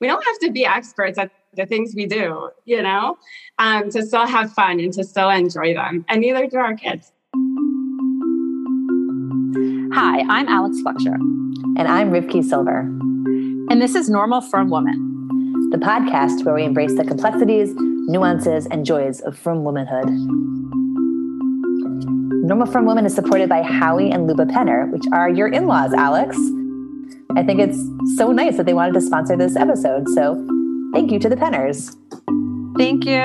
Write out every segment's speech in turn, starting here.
We don't have to be experts at the things we do, you know, um, to still have fun and to still enjoy them. And neither do our kids. Hi, I'm Alex Fletcher. And I'm Rivki Silver. And this is Normal Frum Woman, the podcast where we embrace the complexities, nuances, and joys of frum womanhood. Normal Frum Woman is supported by Howie and Luba Penner, which are your in laws, Alex. I think it's so nice that they wanted to sponsor this episode. So thank you to the Penners. Thank you.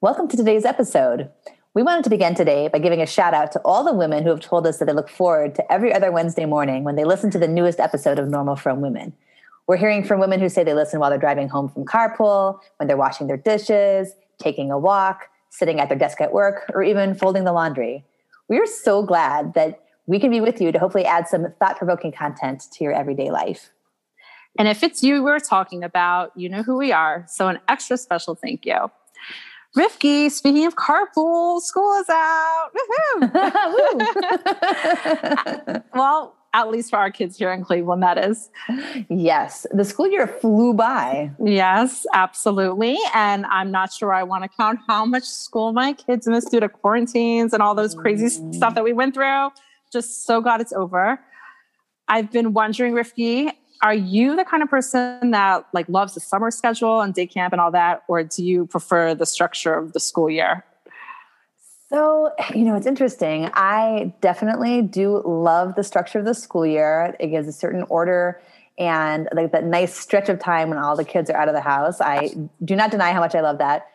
Welcome to today's episode. We wanted to begin today by giving a shout out to all the women who have told us that they look forward to every other Wednesday morning when they listen to the newest episode of Normal Frum Women. We're hearing from women who say they listen while they're driving home from carpool, when they're washing their dishes, taking a walk, sitting at their desk at work, or even folding the laundry. We are so glad that we can be with you to hopefully add some thought provoking content to your everyday life. And if it's you we're talking about, you know who we are. So, an extra special thank you. Rivki, speaking of carpool, school is out. well, at least for our kids here in Cleveland, that is. Yes, the school year flew by. Yes, absolutely. And I'm not sure I want to count how much school my kids missed due to quarantines and all those crazy mm. stuff that we went through. Just so glad it's over. I've been wondering, Rivki, are you the kind of person that like loves the summer schedule and day camp and all that, or do you prefer the structure of the school year? So, you know, it's interesting. I definitely do love the structure of the school year. It gives a certain order and like that nice stretch of time when all the kids are out of the house. I do not deny how much I love that.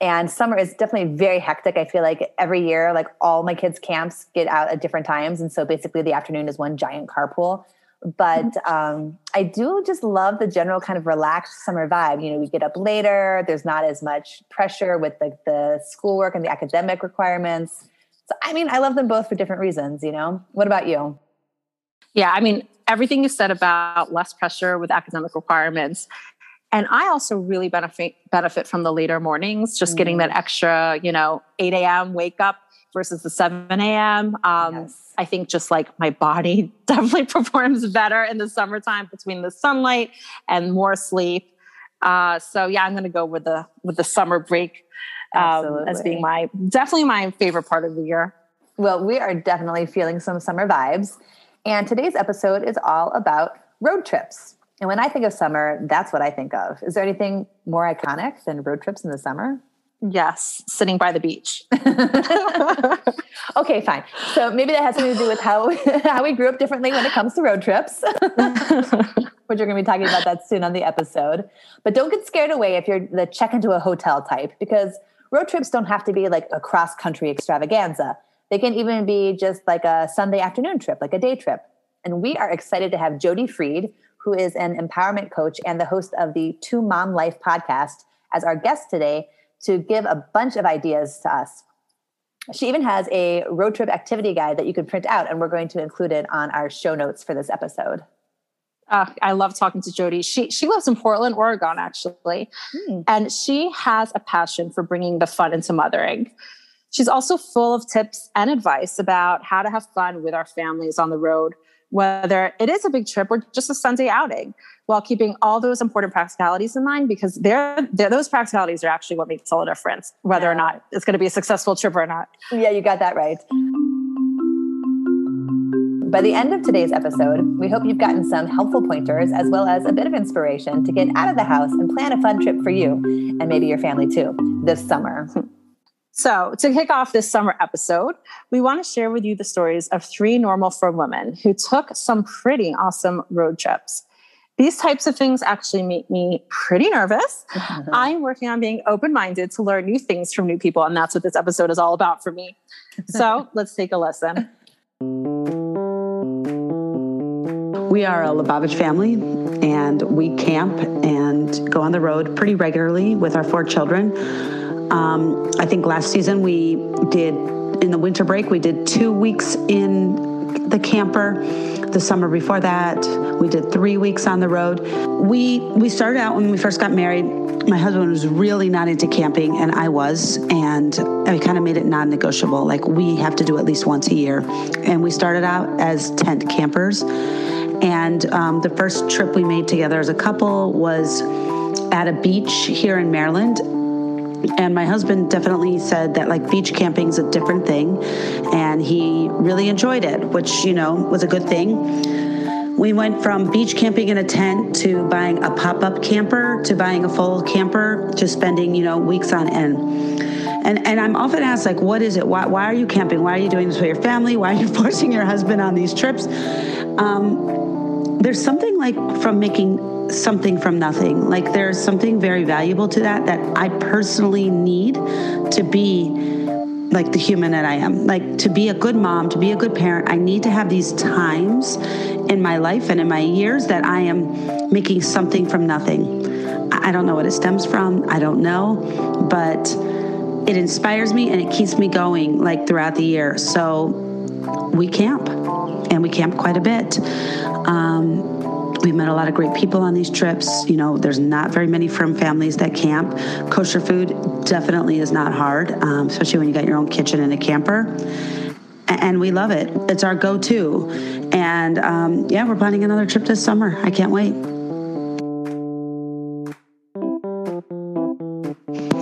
And summer is definitely very hectic. I feel like every year, like all my kids' camps get out at different times. And so basically the afternoon is one giant carpool but mm-hmm. um, I do just love the general kind of relaxed summer vibe. You know, we get up later. There's not as much pressure with the, the schoolwork and the academic requirements. So, I mean, I love them both for different reasons. You know, what about you? Yeah, I mean, everything you said about less pressure with academic requirements. And I also really benefit benefit from the later mornings, just mm. getting that extra, you know, 8 a.m. wake up versus the 7 a.m. Um, yes. I think just like my body definitely performs better in the summertime between the sunlight and more sleep. Uh, so yeah, I'm going to go with the with the summer break um, as being my definitely my favorite part of the year. Well, we are definitely feeling some summer vibes, and today's episode is all about road trips. And when I think of summer, that's what I think of. Is there anything more iconic than road trips in the summer? Yes, sitting by the beach. okay, fine. So maybe that has something to do with how how we grew up differently when it comes to road trips. Which we're going to be talking about that soon on the episode. But don't get scared away if you're the check into a hotel type because road trips don't have to be like a cross country extravaganza. They can even be just like a Sunday afternoon trip, like a day trip. And we are excited to have Jody Freed, who is an empowerment coach and the host of the Two Mom Life podcast, as our guest today to give a bunch of ideas to us. She even has a road trip activity guide that you can print out, and we're going to include it on our show notes for this episode. Uh, I love talking to Jody. She she lives in Portland, Oregon, actually, hmm. and she has a passion for bringing the fun into mothering. She's also full of tips and advice about how to have fun with our families on the road, whether it is a big trip or just a Sunday outing while keeping all those important practicalities in mind because they're, they're those practicalities are actually what makes all the difference, whether yeah. or not it's going to be a successful trip or not. Yeah, you got that right. By the end of today's episode, we hope you've gotten some helpful pointers as well as a bit of inspiration to get out of the house and plan a fun trip for you and maybe your family too this summer. So, to kick off this summer episode, we want to share with you the stories of three normal frum women who took some pretty awesome road trips. These types of things actually make me pretty nervous. Mm-hmm. I'm working on being open minded to learn new things from new people, and that's what this episode is all about for me. So let's take a listen. We are a Lubavitch family, and we camp and go on the road pretty regularly with our four children. Um, I think last season we did, in the winter break, we did two weeks in the camper the summer before that, we did three weeks on the road. We we started out when we first got married. My husband was really not into camping, and I was. And we kind of made it non-negotiable. Like we have to do at least once a year, and we started out as tent campers. And um, the first trip we made together as a couple was at a beach here in Maryland and my husband definitely said that like beach camping is a different thing and he really enjoyed it which you know was a good thing. We went from beach camping in a tent to buying a pop-up camper to buying a full camper to spending you know weeks on end. And and i'm often asked like what is it? Why, why are you camping? Why are you doing this with your family? Why are you forcing your husband on these trips? Um, there's something like from making something from nothing. Like there's something very valuable to that that I personally need to be like the human that I am. Like to be a good mom, to be a good parent, I need to have these times in my life and in my years that I am making something from nothing. I don't know what it stems from. I don't know, but it inspires me and it keeps me going like throughout the year. So we camp and we camp quite a bit. Um, We've met a lot of great people on these trips. You know, there's not very many frum families that camp. Kosher food definitely is not hard, um, especially when you got your own kitchen in a camper. And we love it. It's our go to. And um, yeah, we're planning another trip this summer. I can't wait.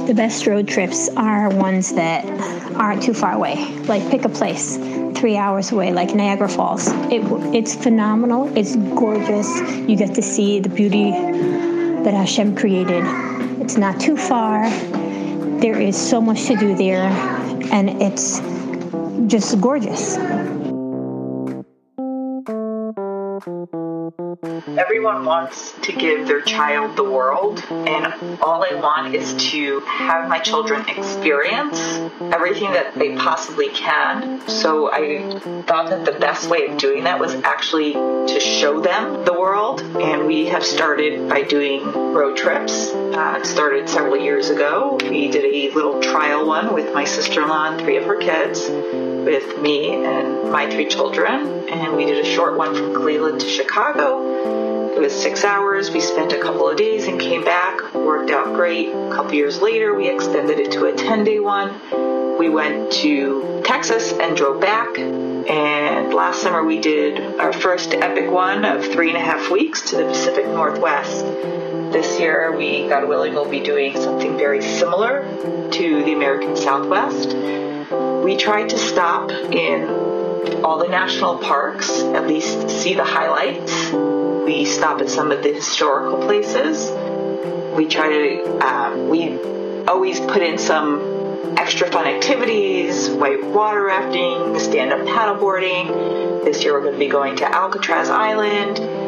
The best road trips are ones that aren't too far away. Like pick a place three hours away, like Niagara Falls. It, it's phenomenal. It's gorgeous. You get to see the beauty that Hashem created. It's not too far. There is so much to do there, and it's just gorgeous. Everyone wants to give their child the world, and all I want is to have my children experience everything that they possibly can. So I thought that the best way of doing that was actually to show them the world, and we have started by doing road trips. Uh, it started several years ago. We did a little trial one with my sister in law and three of her kids with me and my three children, and we did a short one from Cleveland to Chicago. It was six hours. We spent a couple of days and came back. Worked out great. A couple years later, we extended it to a 10 day one. We went to Texas and drove back. And last summer, we did our first epic one of three and a half weeks to the Pacific Northwest. This year, we, God willing, will be doing something very similar to the American Southwest we tried to stop in all the national parks, at least see the highlights. We stop at some of the historical places. We try to, um, we always put in some extra fun activities, white water rafting, stand up paddleboarding. This year we're going to be going to Alcatraz Island.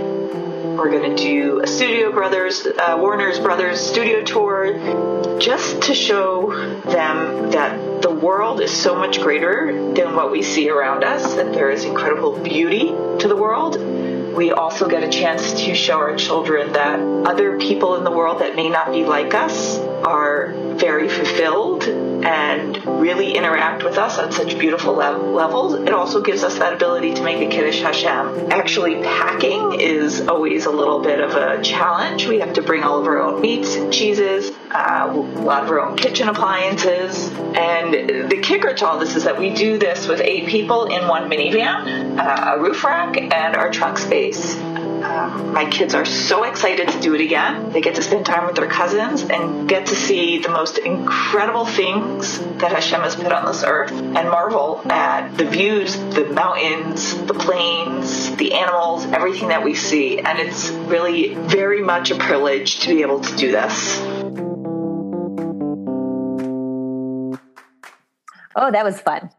We're going to do a Studio Brothers, uh, Warner's Brothers studio tour, just to show them that the world is so much greater than what we see around us, that there is incredible beauty to the world. We also get a chance to show our children that other people in the world that may not be like us are very fulfilled and really interact with us on such beautiful le- levels. It also gives us that ability to make a Kiddush Hashem. Actually, packing is always a little bit of a challenge. We have to bring all of our own meats and cheeses, uh, a lot of our own kitchen appliances. And the kicker to all this is that we do this with eight people in one minivan, uh, a roof rack, and our trunk space. Um, my kids are so excited to do it again. They get to spend time with their cousins and get to see the most incredible things that Hashem has put on this earth and marvel at the views, the mountains, the plains, the animals, everything that we see. And it's really very much a privilege to be able to do this. Oh, that was fun.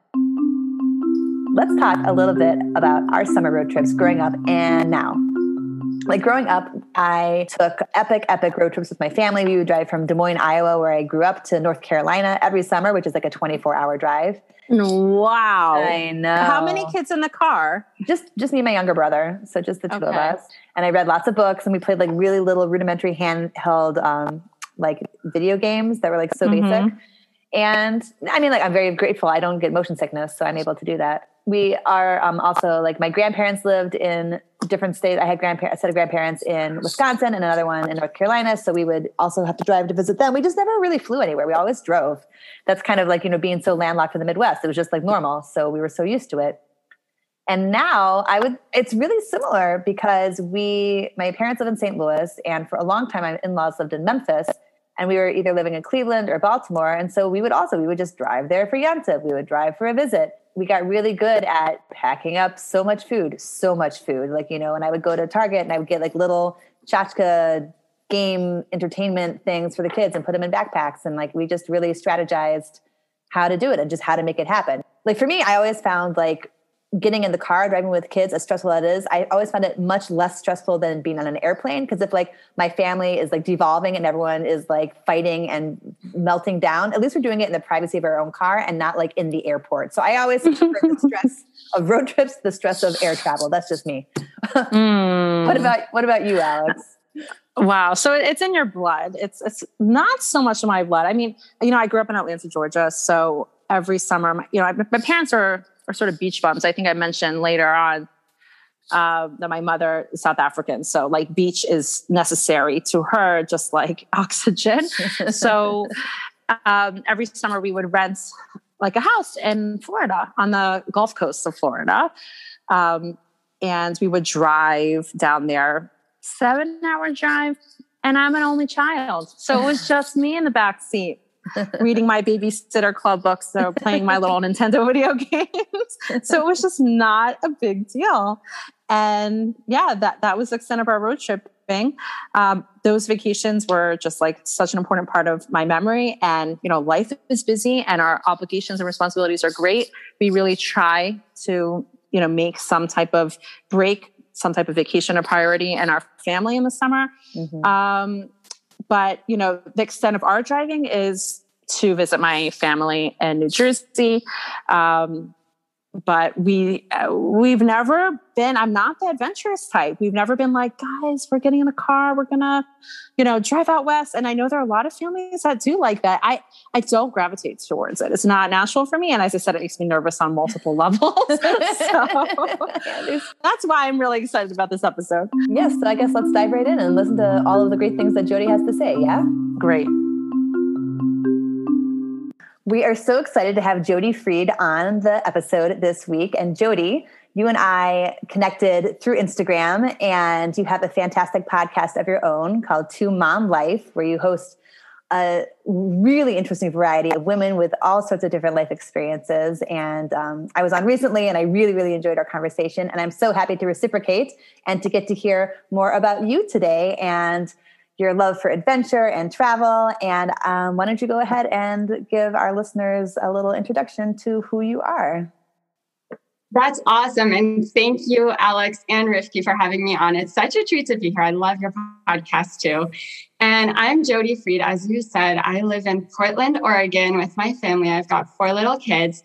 Let's talk a little bit about our summer road trips growing up and now like growing up, I took epic, epic road trips with my family. We would drive from Des Moines, Iowa, where I grew up, to North Carolina every summer, which is like a 24 hour drive. Wow. I know. How many kids in the car? Just just me and my younger brother. So just the two okay. of us. And I read lots of books and we played like really little rudimentary handheld um, like video games that were like so mm-hmm. basic. And I mean, like, I'm very grateful. I don't get motion sickness, so I'm able to do that. We are um, also like my grandparents lived in different states. I had grandparents, a set of grandparents in Wisconsin and another one in North Carolina. So we would also have to drive to visit them. We just never really flew anywhere. We always drove. That's kind of like, you know, being so landlocked in the Midwest. It was just like normal. So we were so used to it. And now I would, it's really similar because we, my parents live in St. Louis, and for a long time, my in laws lived in Memphis and we were either living in Cleveland or Baltimore. And so we would also, we would just drive there for Yom We would drive for a visit. We got really good at packing up so much food, so much food. Like, you know, and I would go to Target and I would get like little tchotchke game entertainment things for the kids and put them in backpacks. And like, we just really strategized how to do it and just how to make it happen. Like for me, I always found like getting in the car driving with kids as stressful as it is i always find it much less stressful than being on an airplane because if like my family is like devolving and everyone is like fighting and melting down at least we're doing it in the privacy of our own car and not like in the airport so i always prefer the stress of road trips the stress of air travel that's just me mm. what about what about you alex Wow. So it's in your blood. It's it's not so much in my blood. I mean, you know, I grew up in Atlanta, Georgia. So every summer, my, you know, my parents are or sort of beach bums. I think I mentioned later on uh, that my mother is South African. So like beach is necessary to her, just like oxygen. so um, every summer we would rent like a house in Florida on the Gulf Coast of Florida. Um, and we would drive down there, seven hour drive. And I'm an only child. So it was just me in the back seat reading my babysitter club books so playing my little nintendo video games. So it was just not a big deal. And yeah that that was the extent of our road tripping. Um, those vacations were just like such an important part of my memory. And you know life is busy and our obligations and responsibilities are great. We really try to you know make some type of break some type of vacation a priority in our family in the summer. Mm-hmm. um, but you know, the extent of our driving is to visit my family in New Jersey. Um, but we uh, we've never been i'm not the adventurous type. We've never been like guys we're getting in the car we're gonna you know drive out west. And i know there are a lot of families that do like that. I i don't gravitate towards it. It's not natural for me. And as i said it makes me nervous on multiple levels. So that's why i'm really excited about this episode. Yes so i guess let's dive right in and listen to all of the great things that jody has to say yeah? Great we are so excited to have Jody Freed on the episode this week. And Jody, you and I connected through Instagram, and you have a fantastic podcast of your own called Two Mom Life, where you host a really interesting variety of women with all sorts of different life experiences. And um, I was on recently, and I really, really enjoyed our conversation. And I'm so happy to reciprocate and to get to hear more about you today and your love for adventure and travel. And um, why don't you go ahead and give our listeners a little introduction to who you are? That's awesome. And thank you, Alex and Rivki, for having me on. It's such a treat to be here. I love your podcast too. And I'm Jody Freed. As you said, I live in Portland, Oregon with my family. I've got four little kids.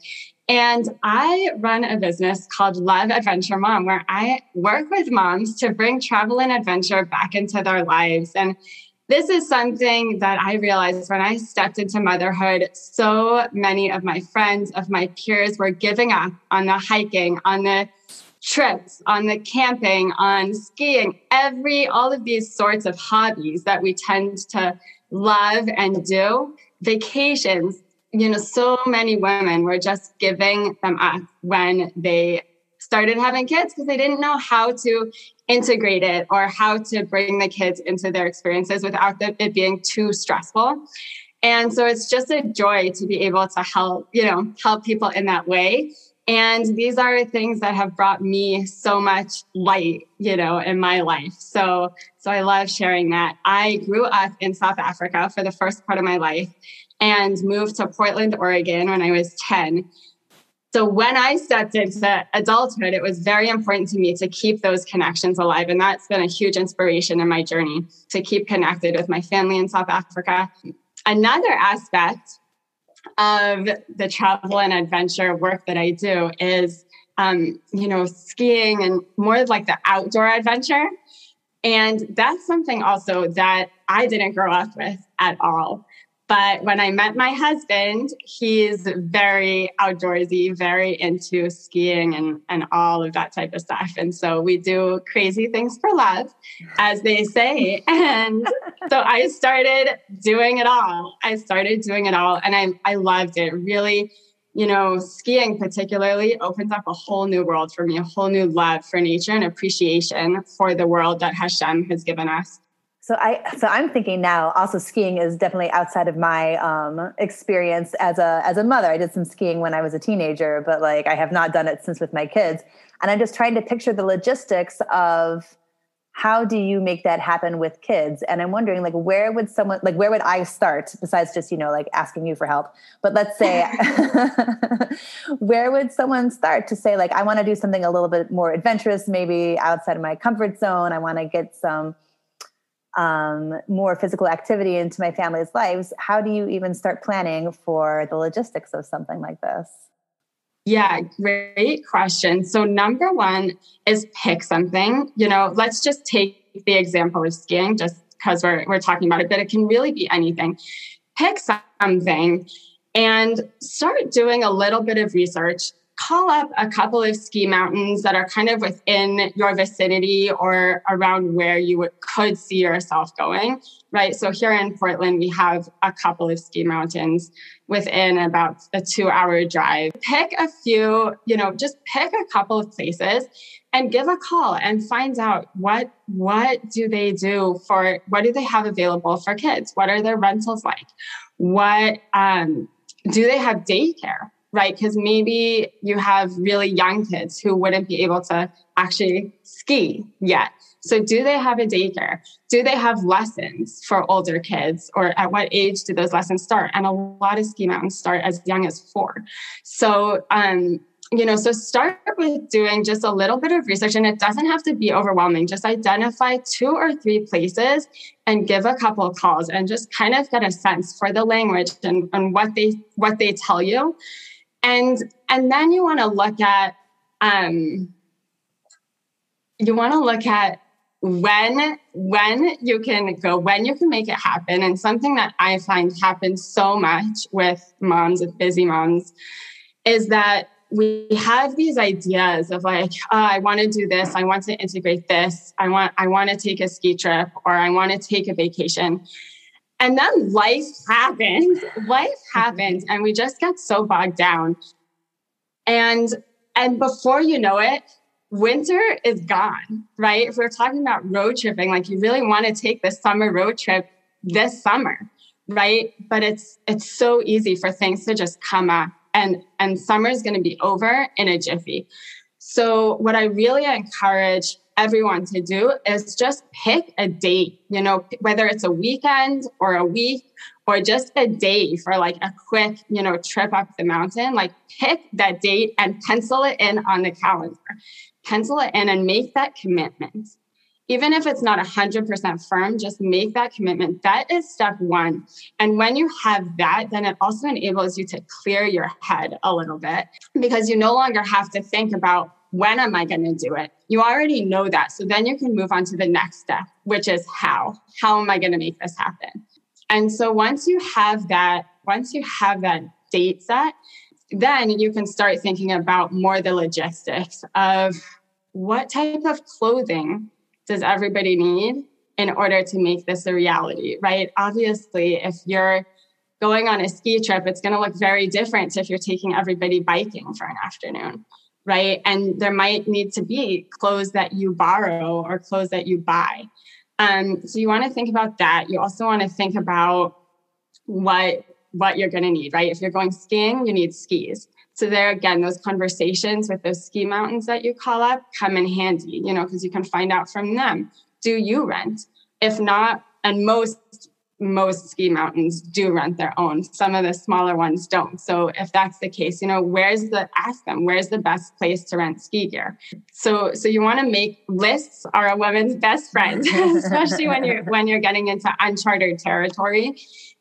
And I run a business called Love Adventure Mom, where I work with moms to bring travel and adventure back into their lives. And this is something that I realized when I stepped into motherhood. So many of my friends, of my peers, were giving up on the hiking, on the trips, on the camping, on skiing, every, all of these sorts of hobbies that we tend to love and do. Vacations, you know, so many women were just giving them up when they started having kids because they didn't know how to integrate it or how to bring the kids into their experiences without it being too stressful. And so it's just a joy to be able to help, you know, help people in that way. And these are things that have brought me so much light, you know, in my life. So, so I love sharing that. I grew up in South Africa for the first part of my life and moved to Portland, Oregon when I was 10. So when I stepped into adulthood, it was very important to me to keep those connections alive. And that's been a huge inspiration in my journey to keep connected with my family in South Africa. Another aspect of the travel and adventure work that I do is, um, you know, skiing and more like the outdoor adventure. And that's something also that I didn't grow up with at all. But when I met my husband, he's very outdoorsy, very into skiing and, and all of that type of stuff. And so we do crazy things for love, as they say. And so I started doing it all. I started doing it all and I, I loved it. Really, you know, skiing particularly opens up a whole new world for me, a whole new love for nature and appreciation for the world that Hashem has given us. So I so I'm thinking now also skiing is definitely outside of my um, experience as a as a mother. I did some skiing when I was a teenager, but like I have not done it since with my kids. And I'm just trying to picture the logistics of how do you make that happen with kids and i'm wondering like where would someone like where would i start besides just you know like asking you for help but let's say where would someone start to say like i want to do something a little bit more adventurous maybe outside of my comfort zone i want to get some um, more physical activity into my family's lives, how do you even start planning for the logistics of something like this? Yeah, great question. So, number one is pick something. You know, let's just take the example of skiing, just because we're, we're talking about it, but it can really be anything. Pick something and start doing a little bit of research call up a couple of ski mountains that are kind of within your vicinity or around where you would, could see yourself going, right? So here in Portland, we have a couple of ski mountains within about a two hour drive. Pick a few, you know, just pick a couple of places and give a call and find out what what do they do for what do they have available for kids what are their rentals like what um, do they have daycare right? Because maybe you have really young kids who wouldn't be able to actually ski yet. So, do they have a daycare? Do they have lessons for older kids? Or at what age do those lessons start? And a lot of ski mountains start as young as four. So, um, you know, so start with doing just a little bit of research and it doesn't have to be overwhelming. Just identify two or three places and give a couple calls and just kind of get a sense for the language and, and what they what they tell you and and then you want to look at um, you want to look at when when you can go when you can make it happen. And something that i find happens so much with moms with busy moms is that we have these ideas of like oh, i want to do this. I want to integrate this. I want i want to take a ski trip or i want to take a vacation and then life happens. life mm-hmm. happens, and we just get so bogged down. And and before you know it, winter is gone, right? If we're talking about road tripping, like you really want to take the summer road trip this summer, right? But it's it's so easy for things to just come up and and summer is going to be over in a jiffy. So what I really encourage everyone to do is just pick a date, you know, whether it's a weekend or a week or just a day for like a quick, you know, trip up the mountain, like pick that date and pencil it in on the calendar. Pencil it in and make that commitment. Even if it's not 100% firm, just make that commitment. That is step one. And when you have that, then it also enables you to clear your head a little bit because you no longer have to think about when am I going to do it? You already know that. So then you can move on to the next step, which is how. How am I going to make this happen? And so once you have that, once you have that date set, then you can start thinking about more the logistics of what type of clothing does everybody need in order to make this a reality, right? Obviously, if you're going on a ski trip, it's going to look very different if you're taking everybody biking for an afternoon right? And there might need to be clothes that you borrow or clothes that you buy. Um, so you want to think about that. You also want to think about what what you're going to need, right? If you're going skiing, you need skis. So there again, those conversations with those ski mountains that you call up come in handy, you know, because you can find out from them. Do you rent? If not, and most most ski mountains do rent their own. Some of the smaller ones don't. So if that's the case, you know, where's the ask them, where's the best place to rent ski gear? So so you want to make lists are a woman's best friend, especially when you're when you're getting into uncharted territory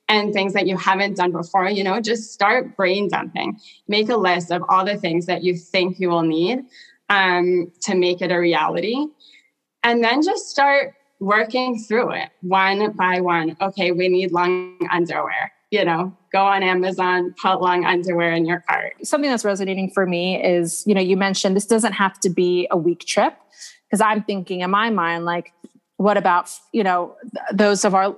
and things that you haven't done before, you know, just start brain dumping. Make a list of all the things that you think you will need um, to make it a reality. And then just start working through it one by one. Okay, we need long underwear. you know, go on Amazon, put long underwear in your cart. Something that's resonating for me is, you know, you mentioned this doesn't have to be a week trip because I'm thinking in my mind, like, what about you know those of our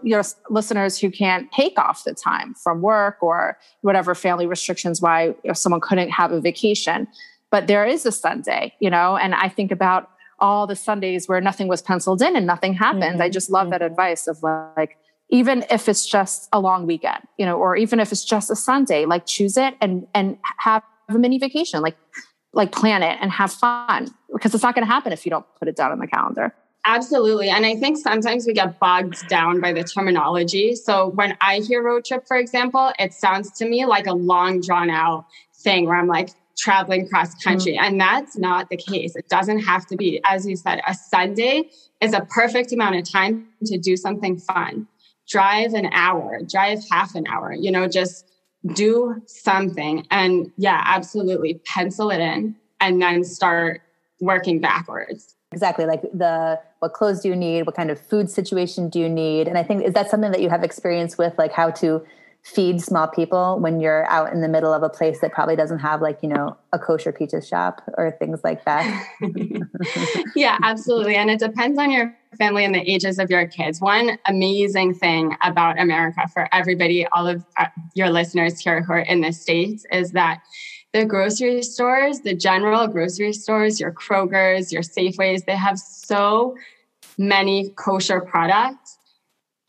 listeners who can't take off the time from work or whatever family restrictions why if someone couldn't have a vacation but there is a sunday you know and i think about all the sundays where nothing was penciled in and nothing happened mm-hmm. i just love mm-hmm. that advice of like even if it's just a long weekend you know or even if it's just a sunday like choose it and and have a mini vacation like like plan it and have fun because it's not going to happen if you don't put it down on the calendar Absolutely. And I think sometimes we get bogged down by the terminology. So when I hear road trip, for example, it sounds to me like a long drawn out thing where I'm like traveling cross country. Mm-hmm. And that's not the case. It doesn't have to be. As you said, a Sunday is a perfect amount of time to do something fun. Drive an hour, drive half an hour, you know, just do something. And yeah, absolutely pencil it in and then start working backwards. Exactly. Like the what clothes do you need? What kind of food situation do you need? And I think is that something that you have experience with, like how to feed small people when you're out in the middle of a place that probably doesn't have like you know a kosher pizza shop or things like that. Yeah absolutely. And it depends on your family and the ages of your kids. One amazing thing about america for everybody all of uh, your listeners here who are in the states is that the grocery stores, the general grocery stores, your Kroger's, your Safeways, they have so many kosher products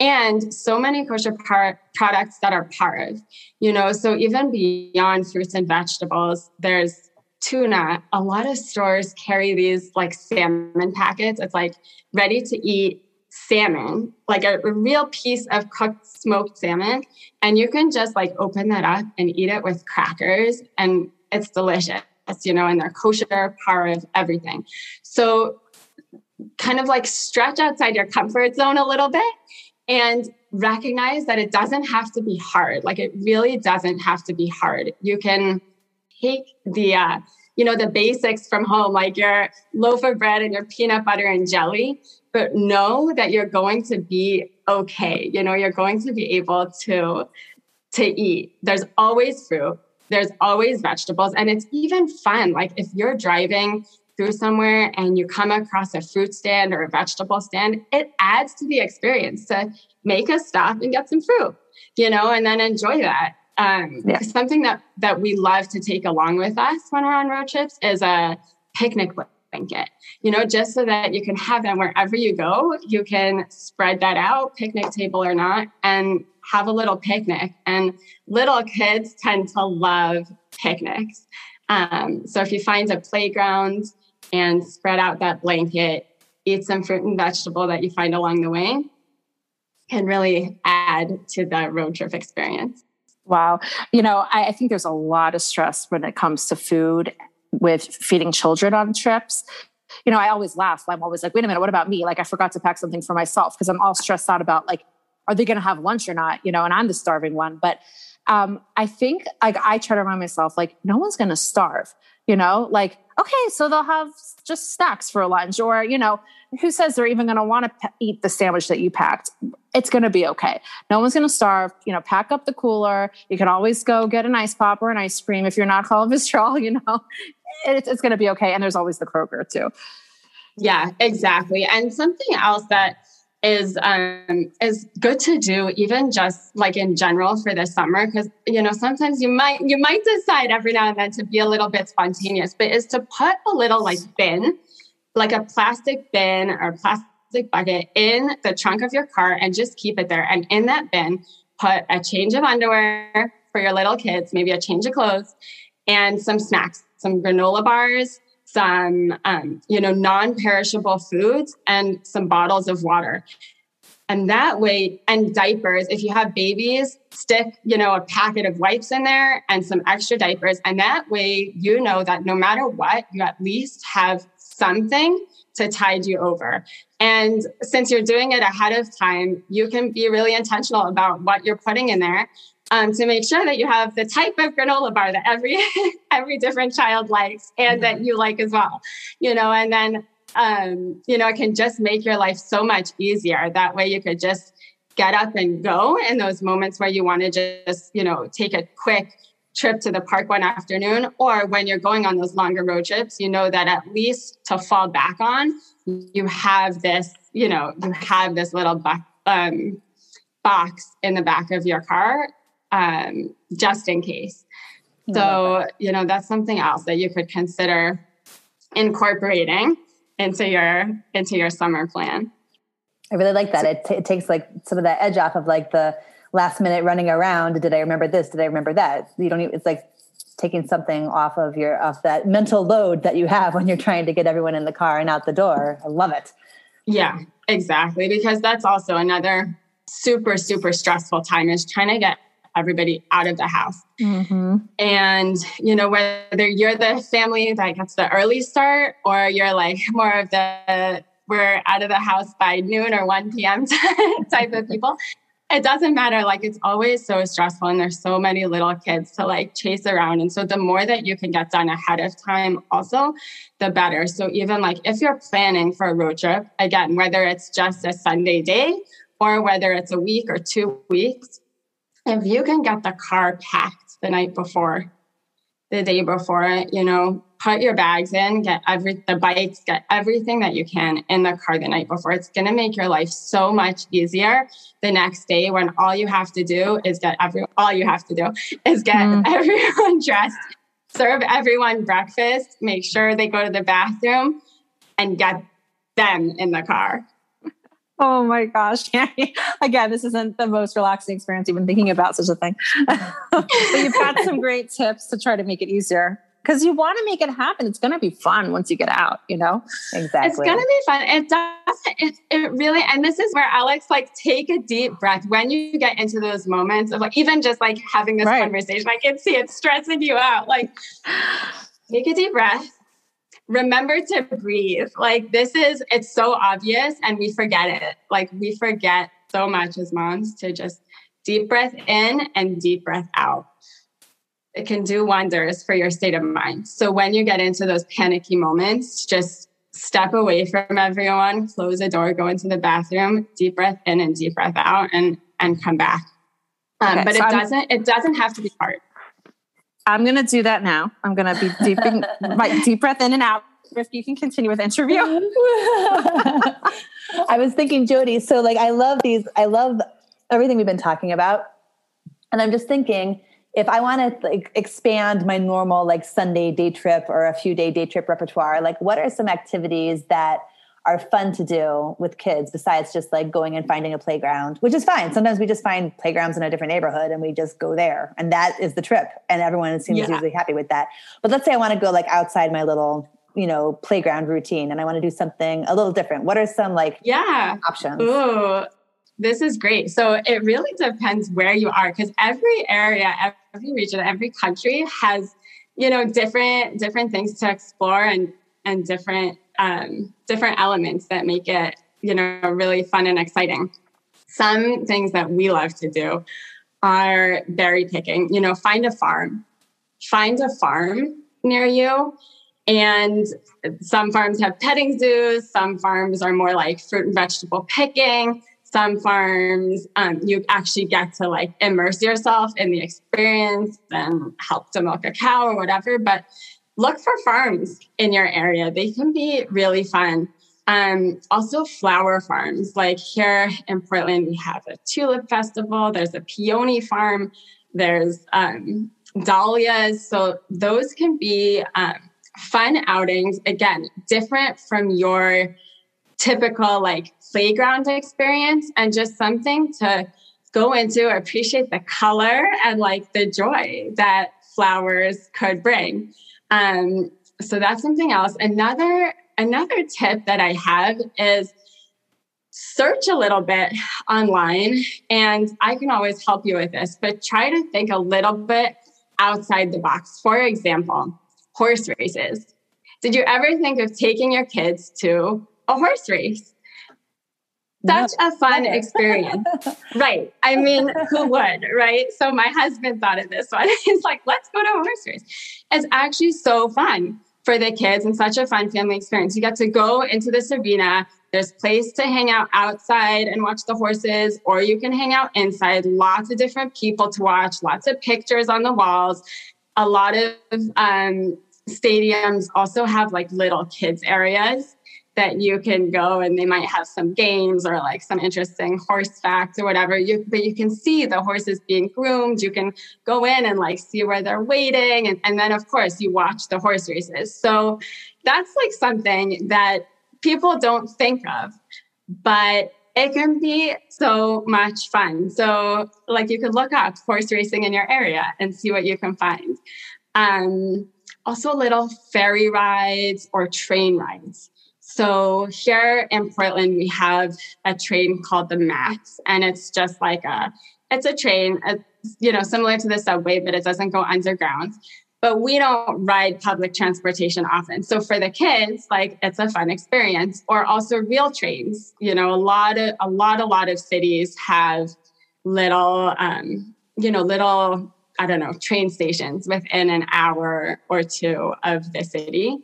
and so many kosher par- products that are parve. You know, so even beyond fruits and vegetables, there's tuna. A lot of stores carry these like salmon packets. It's like ready to eat salmon, like a, real piece of cooked smoked salmon. And you can just like open that up and eat it with crackers, and it's delicious, you know, and they're kosher, parve everything. So, kind of like stretch outside your comfort zone a little bit and recognize that it doesn't have to be hard. Like, it really doesn't have to be hard. You can take the, uh, you know, the basics from home, like your loaf of bread and your peanut butter and jelly, but know that you're going to be okay. You know, you're going to be able to to eat. There's always fruit. There's always vegetables and it's even fun. Like if you're driving through somewhere and you come across a fruit stand or a vegetable stand, it adds to the experience to make a stop and get some fruit, you know, and then enjoy that. Um, yeah. Something that that we love to take along with us when we're on road trips is a picnic blanket, you know, just so that you can have them wherever you go. You can spread that out, picnic table or not, and have a little picnic. And little kids tend to love picnics. Um, so if you find a playground and spread out that blanket, eat some fruit and vegetable that you find along the way, can really add to the road trip experience. Wow. You know, I, I think there's a lot of stress when it comes to food with feeding children on trips you know, I always laugh. I'm always like, wait a minute, what about me? Like, I forgot to pack something for myself because I'm all stressed out about like, are they going to have lunch or not? You know, and I'm the starving one. But um, I think like I try to remind myself, like, no one's going to starve. You know, like, okay, so they'll have just snacks for lunch, or you know, who says they're even going to want to eat the sandwich that you packed? It's going to be okay. No one's going to starve. You know, pack up the cooler. You can always go get an ice pop or an ice cream if you're not cholesterol. You know, it's, it's going to be okay. And there's always the Kroger too. Yeah, exactly. And something else that is um is good to do even just like in general for the summer because you know sometimes you might you might decide every now and then to be a little bit spontaneous but is to put a little like bin like a plastic bin or plastic bucket in the trunk of your car and just keep it there. And in that bin, put a change of underwear for your little kids, maybe a change of clothes, and some snacks, some granola bars, some um, you know non-perishable foods, and some bottles of water. And that way, and diapers, if you have babies, stick, you know, a packet of wipes in there and some extra diapers. And that way, you know that no matter what, you at least have something to tide you over. And since you're doing it ahead of time, you can be really intentional about what you're putting in there um, to make sure that you have the type of granola bar that every every different child likes and that you like as well. You know, and then um, you know, it can just make your life so much easier. That way you could just get up and go in those moments where you want to just, you know, take a quick trip to the park one afternoon, or when you're going on those longer road trips, you know that at least to fall back on, you have this, you know, you have this little um, box in the back of your car um, just in case. So, you know, that's something else that you could consider incorporating into your into your summer plan. I really like that. It, t- it takes like some of that edge off of like the last minute running around. Did I remember this? Did I remember that? You don't even, it's like taking something off of your, off that mental load that you have when you're trying to get everyone in the car and out the door. I love it. Yeah, exactly. Because that's also another super, super stressful time is trying to get everybody out of the house. Mm-hmm. And, you know, whether you're the family that gets the early start or you're like more of the, we're out of the house by noon or 1 p.m. type of people, it doesn't matter. Like it's always so stressful and there's so many little kids to like chase around. And so the more that you can get done ahead of time, also, the better. So even like if you're planning for a road trip, again, whether it's just a Sunday day or whether it's a week or two weeks, if you can get the car packed the night before, the day before it, you know, put your bags in, get every the bikes, get everything that you can in the car the night before. It's going to make your life so much easier the next day when all you have to do is get every all you have to do is get mm. everyone dressed, serve everyone breakfast, make sure they go to the bathroom and get them in the car. Oh my gosh. Again, this isn't the most relaxing experience even thinking about such a thing. but you've got some great tips to try to make it easier because you want to make it happen. It's going to be fun once you get out, you know? Exactly. It's going to be fun. It does. It, it really, and this is where Alex, like, take a deep breath when you get into those moments of like, even just like having this right. conversation, I can see it stressing you out. Like, take a deep breath remember to breathe. Like this is, it's so obvious and we forget it. Like we forget so much as moms to just deep breath in and deep breath out. It can do wonders for your state of mind. So when you get into those panicky moments, just step away from everyone, close the door, go into the bathroom, deep breath in and deep breath out and and come back. Um, okay, but so it I'm, doesn't it doesn't have to be hard. I'm going to do that now. I'm going to be deeping my deep breath in and out. If you can continue with interview. I was thinking, Jody. So, like, I love these. I love everything we've been talking about, and I'm just thinking, if I want to like expand my normal like Sunday day trip or a few day day trip repertoire, like, what are some activities that are fun to do with kids besides just like going and finding a playground, which is fine. Sometimes we just find playgrounds in a different neighborhood and we just go there. And that is the trip. And everyone seems yeah. usually happy with that. But let's say I want to go like outside my little, you know, playground routine and I want to do something a little different. What are some like yeah options? Ooh, this is great. So it really depends where you are because every area, every region, every country has, you know, different different things to explore and and different um, different elements that make it, you know, really fun and exciting. Some things that we love to do are berry picking. You know, find a farm, find a farm near you. And some farms have petting zoos, some farms are more like fruit and vegetable picking. Some farms, um, you actually get to like immerse yourself in the experience and help to milk a cow or whatever. But look for farms in your area. They can be really fun. Um, also, flower farms. Like here in Portland, we have a tulip festival, there's a peony farm, there's um, dahlias. So, those can be um, fun outings. Again, different from your typical like playground experience and just something to go into, appreciate the color and like the joy that flowers could bring. Um, so that's something else. Another another tip that I have is search a little bit online and I can always help you with this, but try to think a little bit outside the box. For example, horse races. Did you ever think of taking your kids to a horse race? Such a fun experience. right. I mean, who would, right? So my husband thought of this one. He's like, let's go to a horse race. It's actually so fun. for the kids and such a fun family experience. You get to go into this arena. There's place to hang out outside and watch the horses, or you can hang out inside. Lots of different people to watch, lots of pictures on the walls. A lot of um, stadiums also have like little kids areas that you can go and they might have some games or like some interesting horse facts or whatever. You but you can see the horses being groomed. You can go in and like see where they're waiting. And, and then of course you watch the horse races. So that's like something that people don't think of but it can be so much fun. So like you could look up horse racing in your area and see what you can find. Um, also little ferry rides or train rides so here in Portland, we have a train called the Max, and it's just like a it's a train, it's, you know, similar to the subway, but it doesn't go underground. But we don't ride public transportation often. So for the kids, like it's a fun experience. Or also real trains. You know, a lot of a lot, a lot of cities have little um, you know, little, I don't know, train stations within an hour or two of the city.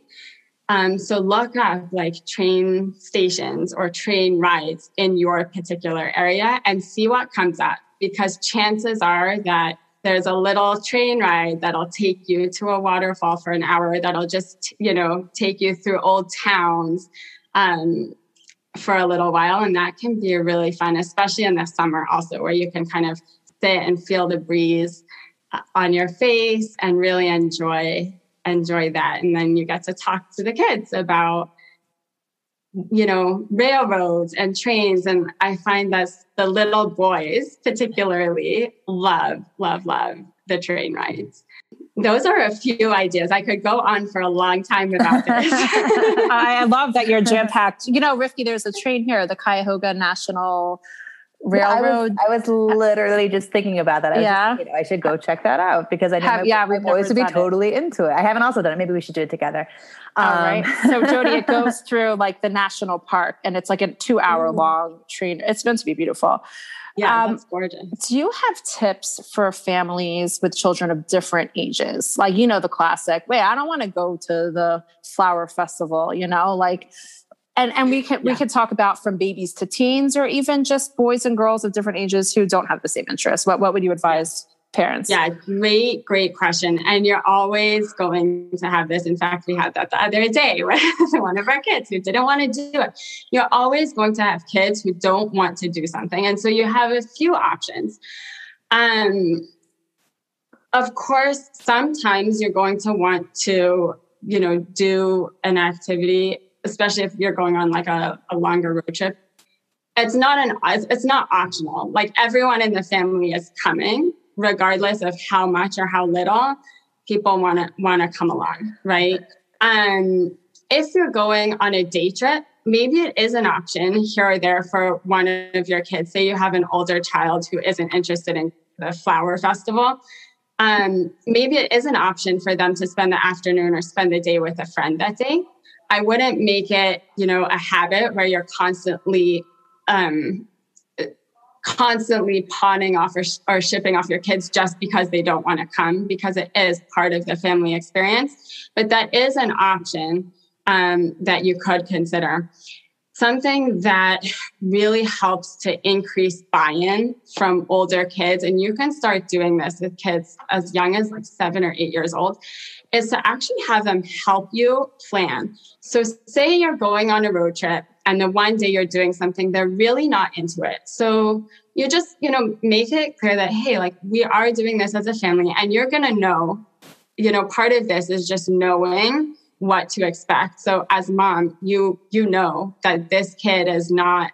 Um, so look up like train stations or train rides in your particular area and see what comes up because chances are that there's a little train ride that'll take you to a waterfall for an hour that'll just you know take you through old towns um, for a little while. And that can be really fun especially in the summer also where you can kind of sit and feel the breeze uh, on your face and really enjoy enjoy that. And then you get to talk to the kids about, you know, railroads and trains. And I find that the little boys particularly love, love, love the train rides. Those are a few ideas. I could go on for a long time about this. I love that you're jam packed. You know, Rivki, there's a train here, the Cuyahoga National railroad. Yeah, I, was, I, was, literally just thinking about that. I yeah, just, you know, I should go check that out because I know Have, my, yeah, my boys would be totally it. into it. I haven't also done it. Maybe we should do it together. Um, All right. So Jody, it goes through like the national park, and it's like a two-hour long train. It's meant to be beautiful. Yeah, um, that's gorgeous. Do you have tips for families with children of different ages? Like, you know, the classic, wait, I don't want to go to the flower festival, you know, like and and we can yeah. we can talk about from babies to teens or even just boys and girls of different ages who don't have the same interests. What what would you advise parents? Yeah great great question. And you're always going to have this. In fact we had that the other day with one of our kids who didn't want to do it. You're always going to have kids who don't want to do something and so you have a few options. Um of course sometimes you're going to want to you know do an activity especially if you're going on like a, a longer road trip it's not an it's not optional. Like everyone in the family is coming regardless of how much or how little people want to want to come along right? Um if you're going on a day trip maybe it is an option here or there for one of your kids. Say you have an older child who isn't interested in the flower festival um, maybe it is an option for them to spend the afternoon or spend the day with a friend that day I wouldn't make it, you know, a habit where you're constantly, um, constantly pawning off or, or shipping off your kids just because they don't want to come because it is part of the family experience. But that is an option um, that you could consider. Something that really helps to increase buy in from older kids, and you can start doing this with kids as young as like seven or eight years old, is to actually have them help you plan. So, say you're going on a road trip and the one day you're doing something, they're really not into it. So, you just, you know, make it clear that, hey, like we are doing this as a family and you're going to know, you know, part of this is just knowing what to expect. So as mom, you you know that this kid is not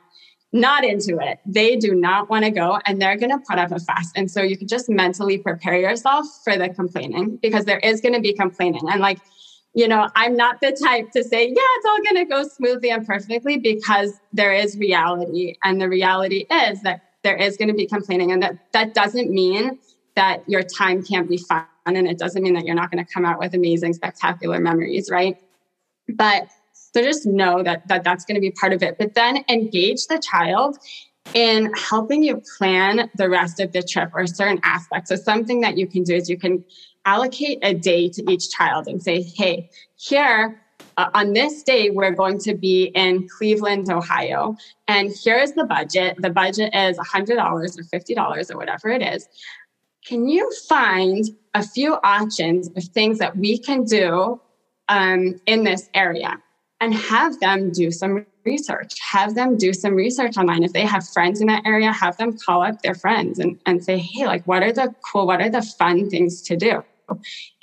not into it. They do not want to go and they're going to put up a fuss. And so you can just mentally prepare yourself for the complaining because there is going to be complaining. And like, you know, I'm not the type to say, yeah, it's all going to go smoothly and perfectly because there is reality. And the reality is that there is going to be complaining. And that, that doesn't mean that your time can't be fun. And it doesn't mean that you're not going to come out with amazing, spectacular memories, right? But so just know that, that that's going to be part of it. But then engage the child in helping you plan the rest of the trip or certain aspects. So something that you can do is you can allocate a day to each child and say, hey, here uh, on this day, we're going to be in Cleveland, Ohio. And here's the budget. The budget is $100 or $50 or whatever it is. Can you find a few options of things that we can do um, in this area and have them do some research? Have them do some research online. If they have friends in that area, have them call up their friends and, and say, hey, like, what are the cool, what are the fun things to do?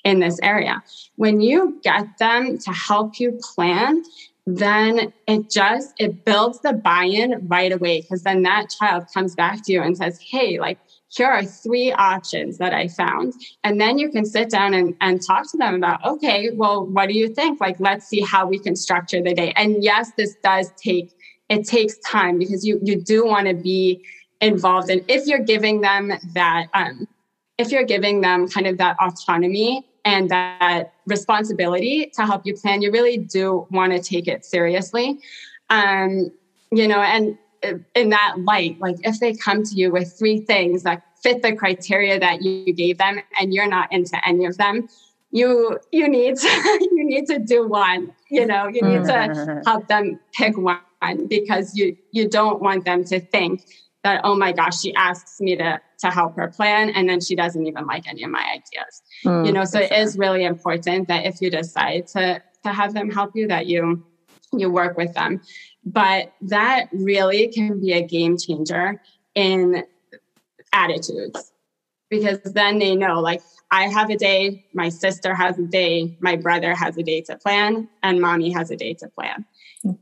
in this area. When you get them to help you plan, then it just it builds the buy-in right away because then that child comes back to you and says, "Hey, like here are three options that I found. And then you can sit down and, and talk to them about, okay, well, what do you think? Like, let's see how we can structure the day. And yes, this does take, it takes time because you, you do want to be involved. And if you're giving them that, um, if you're giving them kind of that autonomy and that responsibility to help you plan, you really do want to take it seriously. Um, you know, and in that light, like if they come to you with three things that fit the criteria that you gave them and you're not into any of them, you you need to you need to do one. You know, you need to help them pick one because you you don't want them to think that oh my gosh she asks me to to help her plan and then she doesn't even like any of my ideas mm, you know so it sure. is really important that if you decide to to have them help you that you you work with them but that really can be a game changer in attitudes because then they know like I have a day, my sister has a day, my brother has a day to plan, and mommy has a day to plan.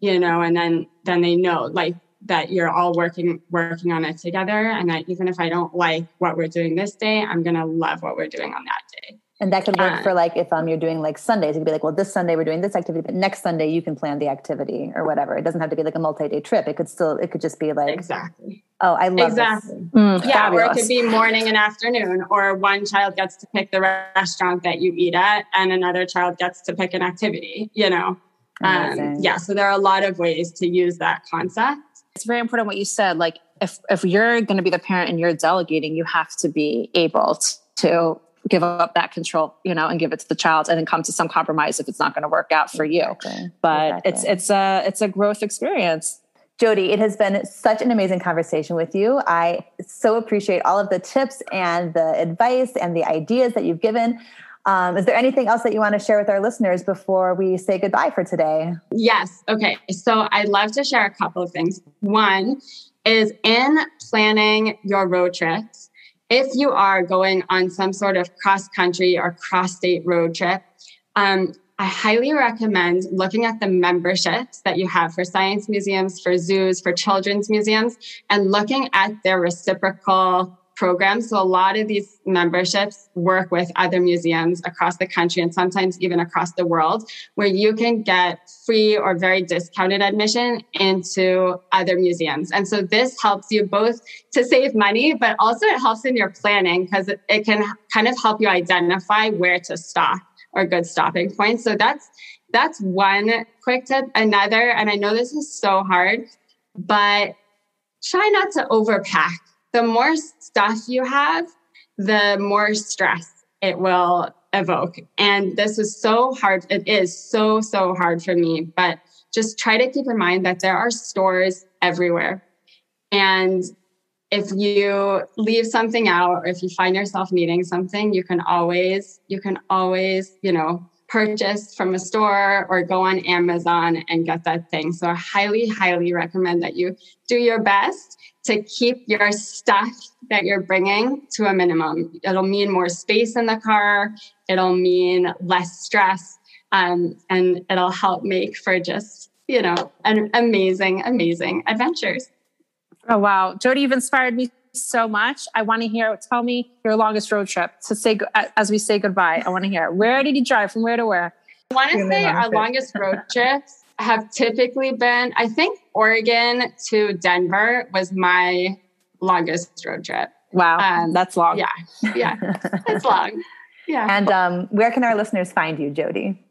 You know, and then then they know like that you're all working working on it together and that even if i don't like what we're doing this day i'm to love what we're doing on that day and that could work uh, for like if um you're doing like sundays it could be like well this sunday we're doing this activity but next sunday you can plan the activity or whatever. It doesn't have to be like a multi-day trip. It could still it could just be like exactly. oh i love exactly. Mm, yeah fabulous. or it could be morning and afternoon or one child gets to pick the restaurant that you eat at and another child gets to pick an activity you know? Um, yeah so there are a lot of ways to use that concept. It's very important what you said. Like if if you're going to be the parent and you're delegating, you have to be able to give up that control, you know, and give it to the child, and then come to some compromise if it's not going to work out for you. Exactly. But exactly. it's it's a it's a growth experience. Jody, it has been such an amazing conversation with you. I so appreciate all of the tips and the advice and the ideas that you've given. Um, is there anything else that you want to share with our listeners before we say goodbye for today? Yes. Okay. So I'd love to share a couple of things. One is in planning your road trips, if you are going on some sort of cross country or cross state road trip, um, I highly recommend looking at the memberships that you have for science museums, for zoos, for children's museums, and looking at their reciprocal programs. So a lot of these memberships work with other museums across the country and sometimes even across the world, where you can get free or very discounted admission into other museums. And so this helps you both to save money, but also it helps in your planning because it, it can kind of help you identify where to stop or good stopping points. So that's that's one quick tip. Another, and I know this is so hard, but try not to overpack the more stuff you have, the more stress it will evoke. And this was so hard. It is so, so hard for me. But just try to keep in mind that there are stores everywhere. And if you leave something out or if you find yourself needing something, you can always, you can always, you know, purchase from a store or go on Amazon and get that thing. So I highly, highly recommend that you do your best to keep your stuff that you're bringing to a minimum. It'll mean more space in the car, it'll mean less stress, um, and it'll help make for just, you know, an amazing, amazing adventures. Oh, wow. Jody, you've inspired me so much. I want to hear, tell me your longest road trip to say, as we say goodbye. I want to hear, where did you drive from where to where? I want to say our longest road trips have typically been, I think Oregon to Denver was my longest road trip. Wow. Um, that's long. Yeah. Yeah. it's long. Yeah. And um, where can our listeners find you, Jody?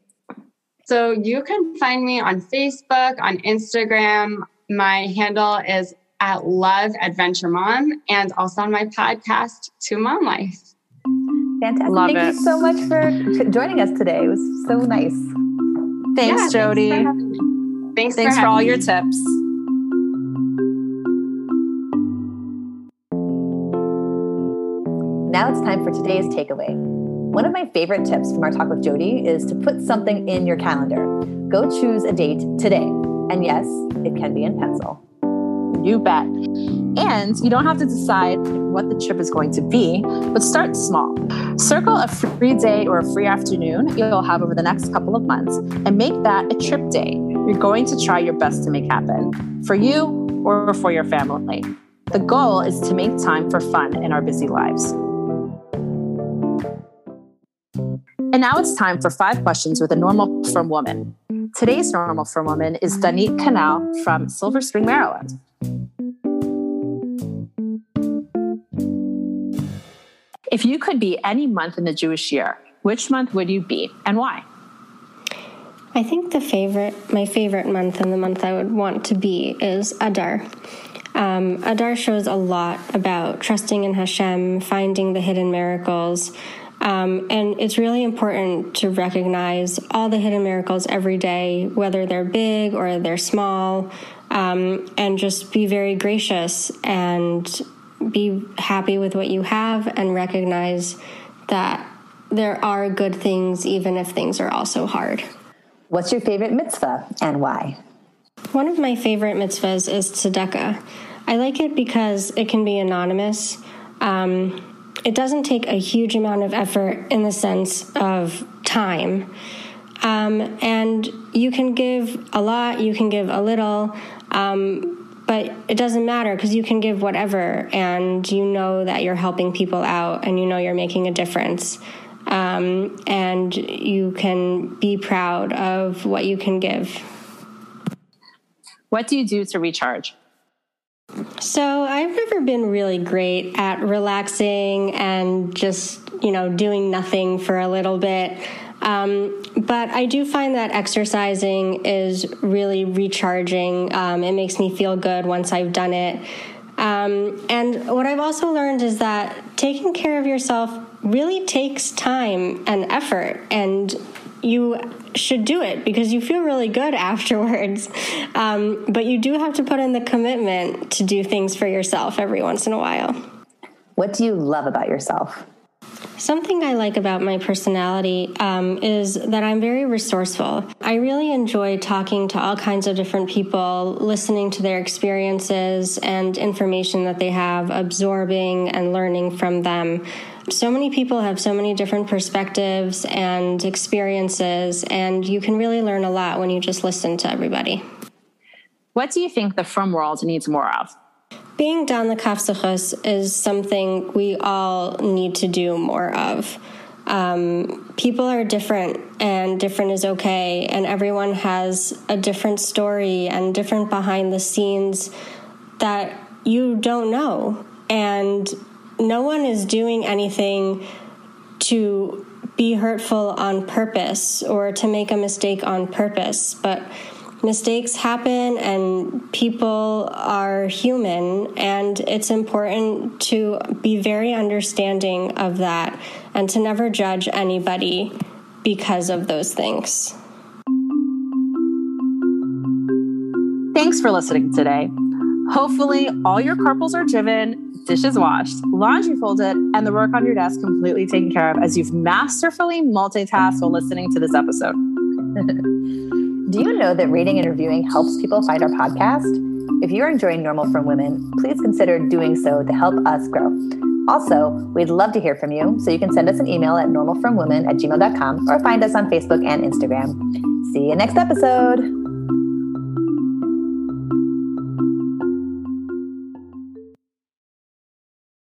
So you can find me on Facebook, on Instagram. My handle is at Love Adventure Mom and also on my podcast, To Mom Life. Fantastic. Love Thank it. you so much for joining us today. It was so nice. Thanks, Yeah, Jody. Thanks for, thanks, Thanks for having all me. your tips. Now it's time for today's takeaway. One of my favorite tips from our talk with Jody is to put something in your calendar. Go choose a date today. And yes, it can be in pencil. You bet. And you don't have to decide what the trip is going to be, but start small. Circle a free day or a free afternoon you'll have over the next couple of months and make that a trip day you're going to try your best to make happen for you or for your family. The goal is to make time for fun in our busy lives. And now it's time for five questions with a Normal Frum Woman. Today's Normal Frum Woman is Danit Canal from Silver Spring, Maryland. If you could be any month in the Jewish year, which month would you be and why? I think the favorite, my favorite month and the month I would want to be is Adar. Um, Adar shows a lot about trusting in Hashem, finding the hidden miracles. Um, and it's really important to recognize all the hidden miracles every day, whether they're big or they're small, um, and just be very gracious and be happy with what you have and recognize that there are good things, even if things are also hard. What's your favorite mitzvah and why? One of my favorite mitzvahs is tzedakah. I like it because it can be anonymous. Um, it doesn't take a huge amount of effort in the sense of time. Um, and you can give a lot, you can give a little, um, but it doesn't matter because you can give whatever and you know that you're helping people out and you know you're making a difference. Um, and you can be proud of what you can give. What do you do to recharge? So I've never been really great at relaxing and just, you know, doing nothing for a little bit. Um, but I do find that exercising is really recharging. Um, it makes me feel good once I've done it. Um, and what I've also learned is that taking care of yourself really takes time and effort. And you should do it because you feel really good afterwards. Um, but you do have to put in the commitment to do things for yourself every once in a while. What do you love about yourself? Something I like about my personality um, is that I'm very resourceful. I really enjoy talking to all kinds of different people, listening to their experiences and information that they have, absorbing and learning from them. So many people have so many different perspectives and experiences, and you can really learn a lot when you just listen to everybody. What do you think the frum world needs more of? Being dan l'kaf zechus is something we all need to do more of. Um, people are different, and different is okay, and everyone has a different story and different behind the scenes that you don't know. And no one is doing anything to be hurtful on purpose or to make a mistake on purpose, but mistakes happen and people are human and it's important to be very understanding of that and to never judge anybody because of those things. Thanks for listening today. Hopefully, all your carpals are driven, dishes washed, laundry folded, and the work on your desk completely taken care of as you've masterfully multitasked while listening to this episode. Do you know that rating and reviewing helps people find our podcast? If you're enjoying Normal Frum Women, please consider doing so to help us grow. Also, we'd love to hear from you, so you can send us an email at normalfrumwomen at gmail.com or find us on Facebook and Instagram. See you next episode.